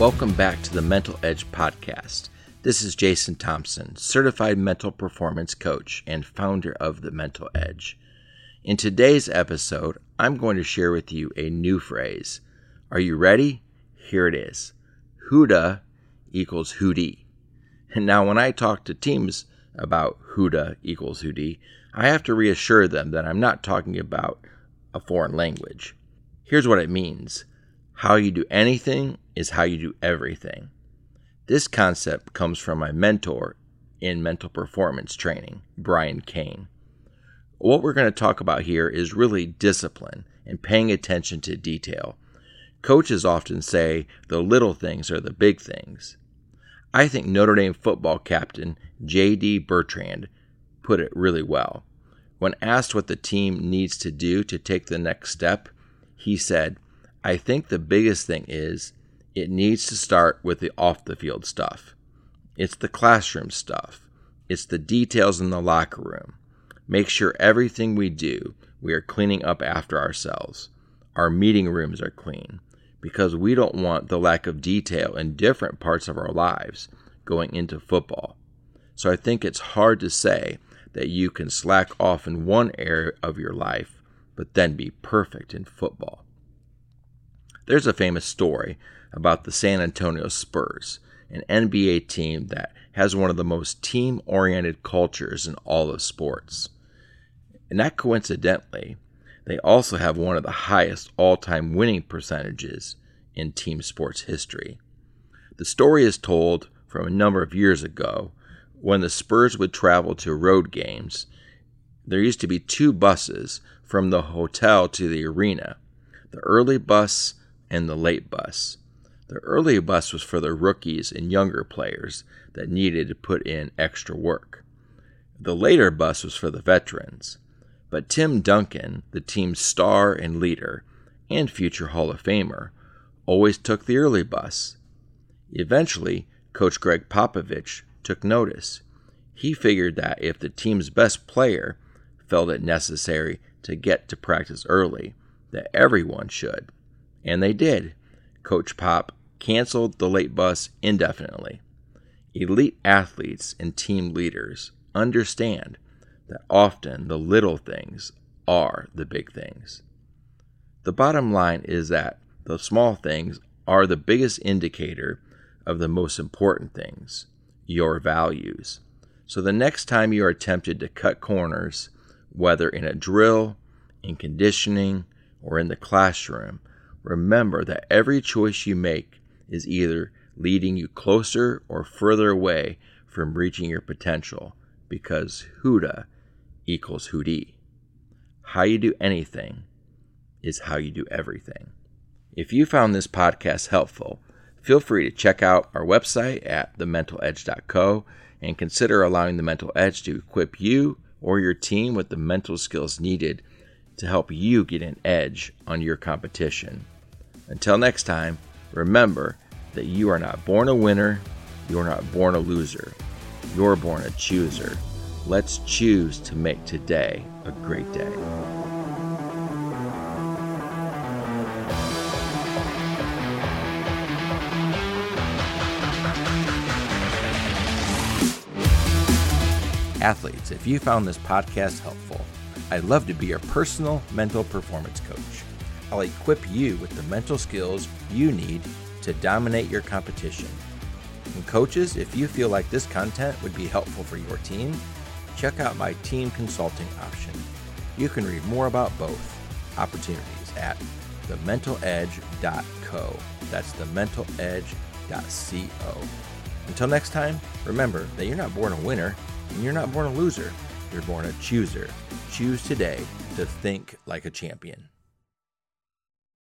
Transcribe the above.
Welcome back to the Mental Edge podcast. This is Jason Thompson, certified mental performance coach and founder of the Mental Edge. In today's episode, I'm going to share with you a new phrase. Are you ready? Here it is. Huda equals Hude. And now when I talk to teams about Huda equals Hude, I have to reassure them that I'm not talking about a foreign language. Here's what it means. How you do anything is how you do everything. This concept comes from my mentor in mental performance training, Brian Cain. What we're going to talk about here is really discipline and paying attention to detail. Coaches often say the little things are the big things. I think Notre Dame football captain J.D. Bertrand put it really well. When asked what the team needs to do to take the next step, he said, I think the biggest thing is it needs to start with the off the field stuff. It's the classroom stuff. It's the details in the locker room. Make sure everything we do, we are cleaning up after ourselves. Our meeting rooms are clean because we don't want the lack of detail in different parts of our lives going into football. So I think it's hard to say that you can slack off in one area of your life, but then be perfect in football. There's a famous story about the San Antonio Spurs, an NBA team that has one of the most team oriented cultures in all of sports. And not coincidentally, they also have one of the highest all time winning percentages in team sports history. The story is told from a number of years ago when the Spurs would travel to road games. There used to be two buses from the hotel to the arena the early bus and the late bus. The early bus was for the rookies and younger players that needed to put in extra work. The later bus was for the veterans. But Tim Duncan, the team's star and leader, and future Hall of Famer, always took the early bus. Eventually, Coach Gregg Popovich took notice. He figured that if the team's best player felt it necessary to get to practice early, that everyone should. And they did. Coach Pop canceled the late bus indefinitely. Elite athletes and team leaders understand that often the little things are the big things. The bottom line is that the small things are the biggest indicator of the most important things, your values. So the next time you are tempted to cut corners, whether in a drill, in conditioning, or in the classroom, remember that every choice you make is either leading you closer or further away from reaching your potential because Huda equals Hude. How you do anything is how you do everything. If you found this podcast helpful, feel free to check out our website at thementaledge.co and consider allowing the Mental Edge to equip you or your team with the mental skills needed to help you get an edge on your competition. Until next time, remember that you are not born a winner, you are not born a loser, you're born a chooser. Let's choose to make today a great day. Athletes, if you found this podcast helpful, I'd love to be your personal mental performance coach. I'll equip you with the mental skills you need to dominate your competition. And coaches, if you feel like this content would be helpful for your team, check out my team consulting option. You can read more about both opportunities at thementaledge.co. That's thementaledge.co. Until next time, remember that you're not born a winner and you're not born a loser. You're born a chooser. Choose today to think like a champion.